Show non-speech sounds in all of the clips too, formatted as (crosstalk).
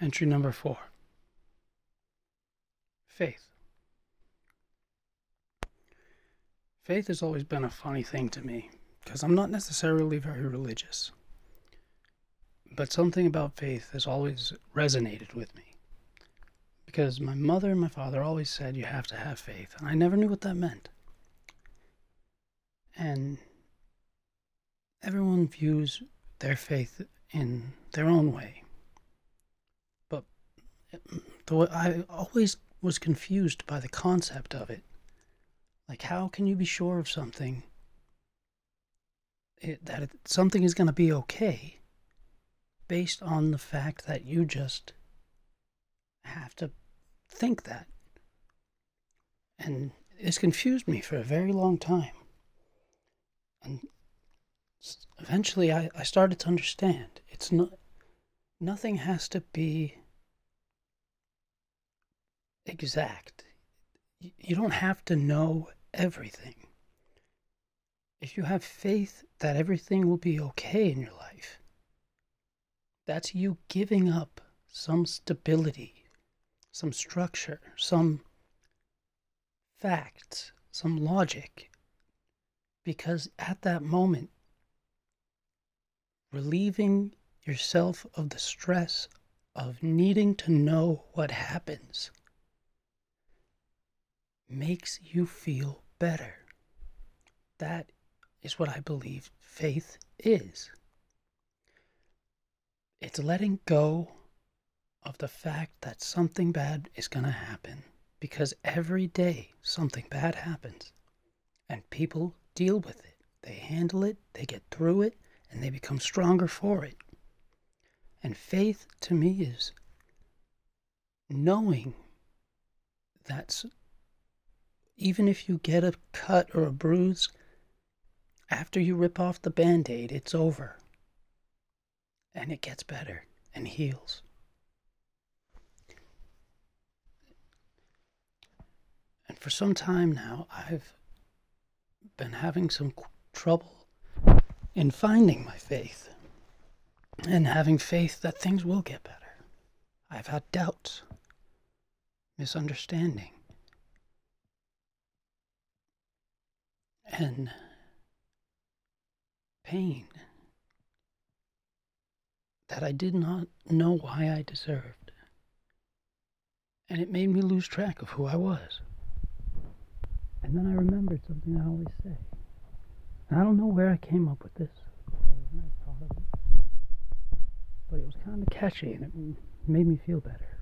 Entry number four Faith. Faith has always been a funny thing to me because I'm not necessarily very religious. But something about faith has always resonated with me. Because my mother and my father always said you have to have faith, and I never knew what that meant. And everyone views their faith in their own way. Though I always was confused by the concept of it. Like, how can you be sure of something it, that it, something is going to be okay based on the fact that you just have to think that? And it's confused me for a very long time. And eventually I, I started to understand. It's not, nothing has to be exact. You don't have to know everything. If you have faith that everything will be okay in your life, that's you giving up some stability, some structure, some facts, some logic. Because at that moment, relieving yourself of the stress of needing to know what happens makes you feel better. That is what I believe faith is. It's letting go of the fact that something bad is going to happen because every day something bad happens and people deal with it. They handle it, they get through it, and they become stronger for it. And faith to me is knowing that even if you get a cut or a bruise, after you rip off the band aid, it's over. And it gets better and heals. And for some time now, I've been having some trouble in finding my faith and having faith that things will get better. I've had doubts, misunderstanding, and pain that I did not know why I deserved. And it made me lose track of who I was. And then I remembered something I always say. And I don't know where I came up with this. But it was kind of catchy and it made me feel better.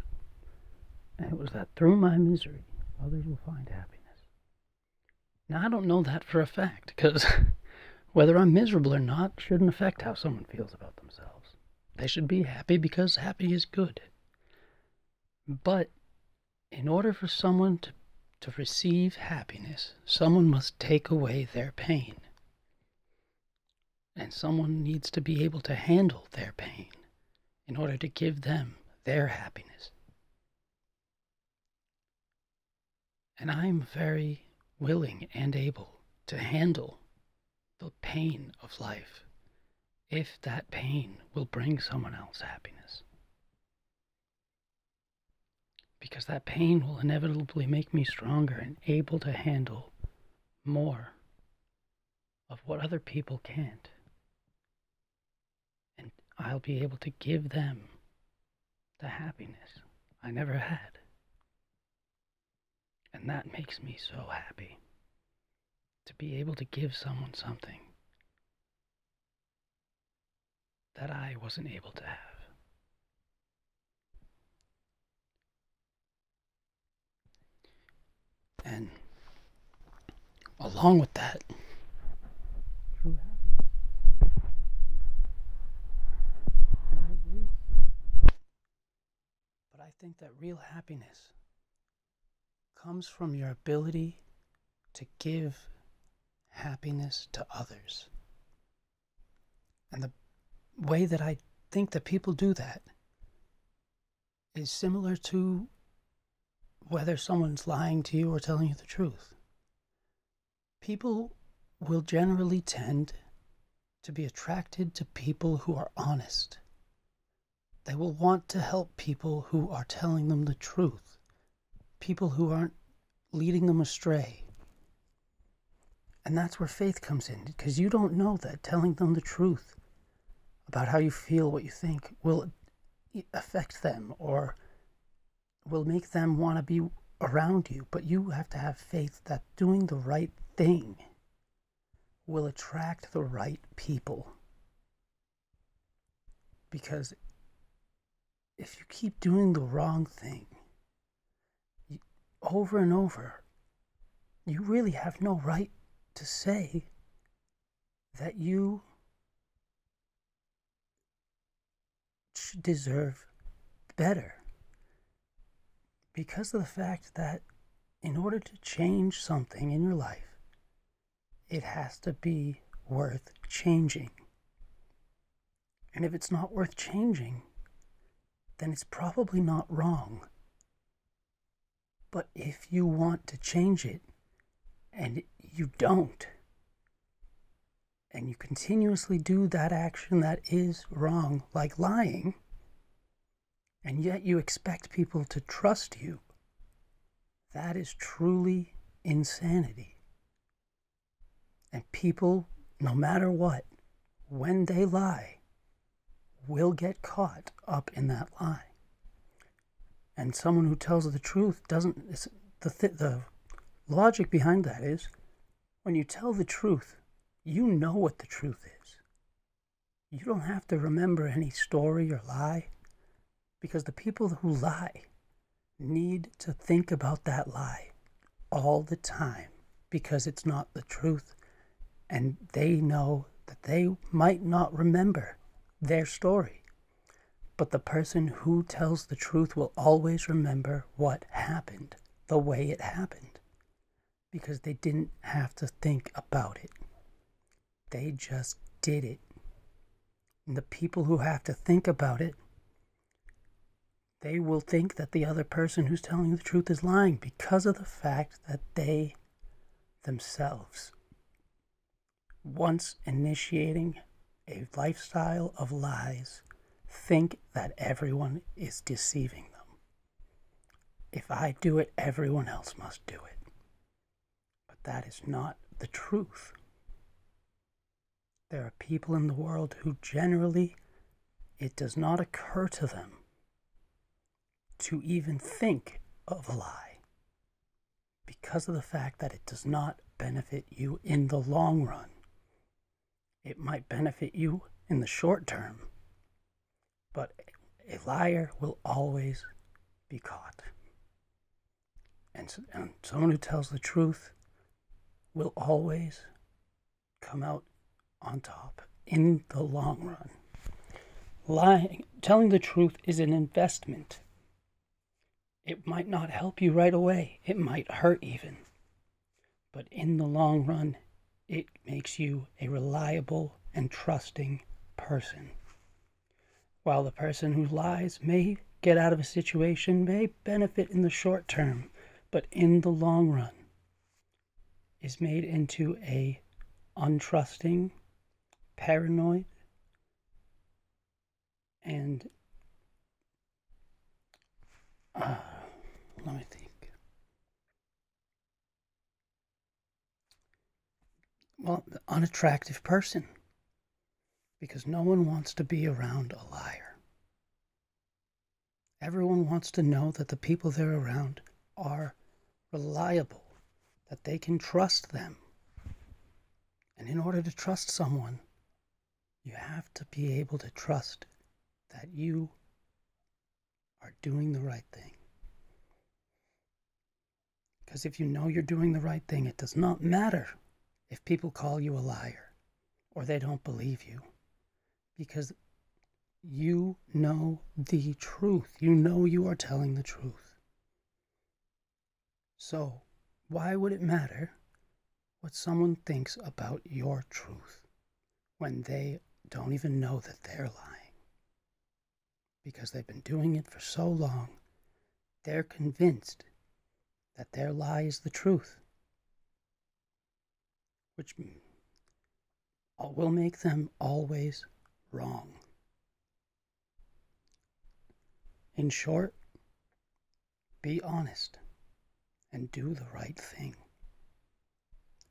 And it was that through my misery, others will find happiness. Now, I don't know that for a fact, because (laughs) whether I'm miserable or not shouldn't affect how someone feels about themselves. They should be happy because happy is good. But in order for someone to, to receive happiness, someone must take away their pain. And someone needs to be able to handle their pain in order to give them their happiness. And I'm very willing and able to handle the pain of life if that pain will bring someone else happiness. Because that pain will inevitably make me stronger and able to handle more of what other people can't. And I'll be able to give them the happiness I never had. And that makes me so happy to be able to give someone something that I wasn't able to have. And along with that. But I think that real happiness comes from your ability to give happiness to others. And the way that I think that people do that is similar to whether someone's lying to you or telling you the truth. People will generally tend to be attracted to people who are honest. They will want to help people who are telling them the truth, people who aren't leading them astray. And that's where faith comes in, because you don't know that telling them the truth about how you feel, what you think, will affect them or will make them want to be around you. But you have to have faith that doing the right thing will attract the right people. Because if you keep doing the wrong thing over and over, you really have no right to say that you deserve better because of the fact that in order to change something in your life, it has to be worth changing. And if it's not worth changing, then it's probably not wrong. But if you want to change it and you don't, and you continuously do that action that is wrong, like lying, and yet you expect people to trust you, that is truly insanity. And people, no matter what, when they lie, will get caught up in that lie. And someone who tells the truth doesn't. the th- the logic behind that is, when you tell the truth, you know what the truth is. You don't have to remember any story or lie, because the people who lie need to think about that lie all the time because it's not the truth, and they know that they might not remember their story. But the person who tells the truth will always remember what happened the way it happened because they didn't have to think about it. They just did it. And the people who have to think about it, they will think that the other person who's telling the truth is lying because of the fact that they themselves, once initiating a lifestyle of lies think that everyone is deceiving them. If I do it, everyone else must do it. But that is not the truth. There are people in the world who generally it does not occur to them to even think of a lie because of the fact that it does not benefit you in the long run. It might benefit you in the short term, but a liar will always be caught. And, and someone who tells the truth will always come out on top in the long run. Lying, telling the truth is an investment. It might not help you right away, it might hurt even. But in the long run, it makes you a reliable and trusting person. While the person who lies may get out of a situation, may benefit in the short term, but in the long run is made into a untrusting, paranoid, and uh, let me think. well, unattractive person because no one wants to be around a liar. Everyone wants to know that the people they're around are reliable, that they can trust them. And in order to trust someone, you have to be able to trust that you are doing the right thing. Because if you know you're doing the right thing, it does not matter if people call you a liar or they don't believe you because you know the truth. You know you are telling the truth. So, why would it matter what someone thinks about your truth when they don't even know that they're lying? Because they've been doing it for so long, they're convinced that their lie is the truth which will make them always wrong. In short, be honest and do the right thing.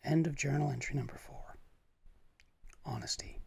End of journal entry number four honesty.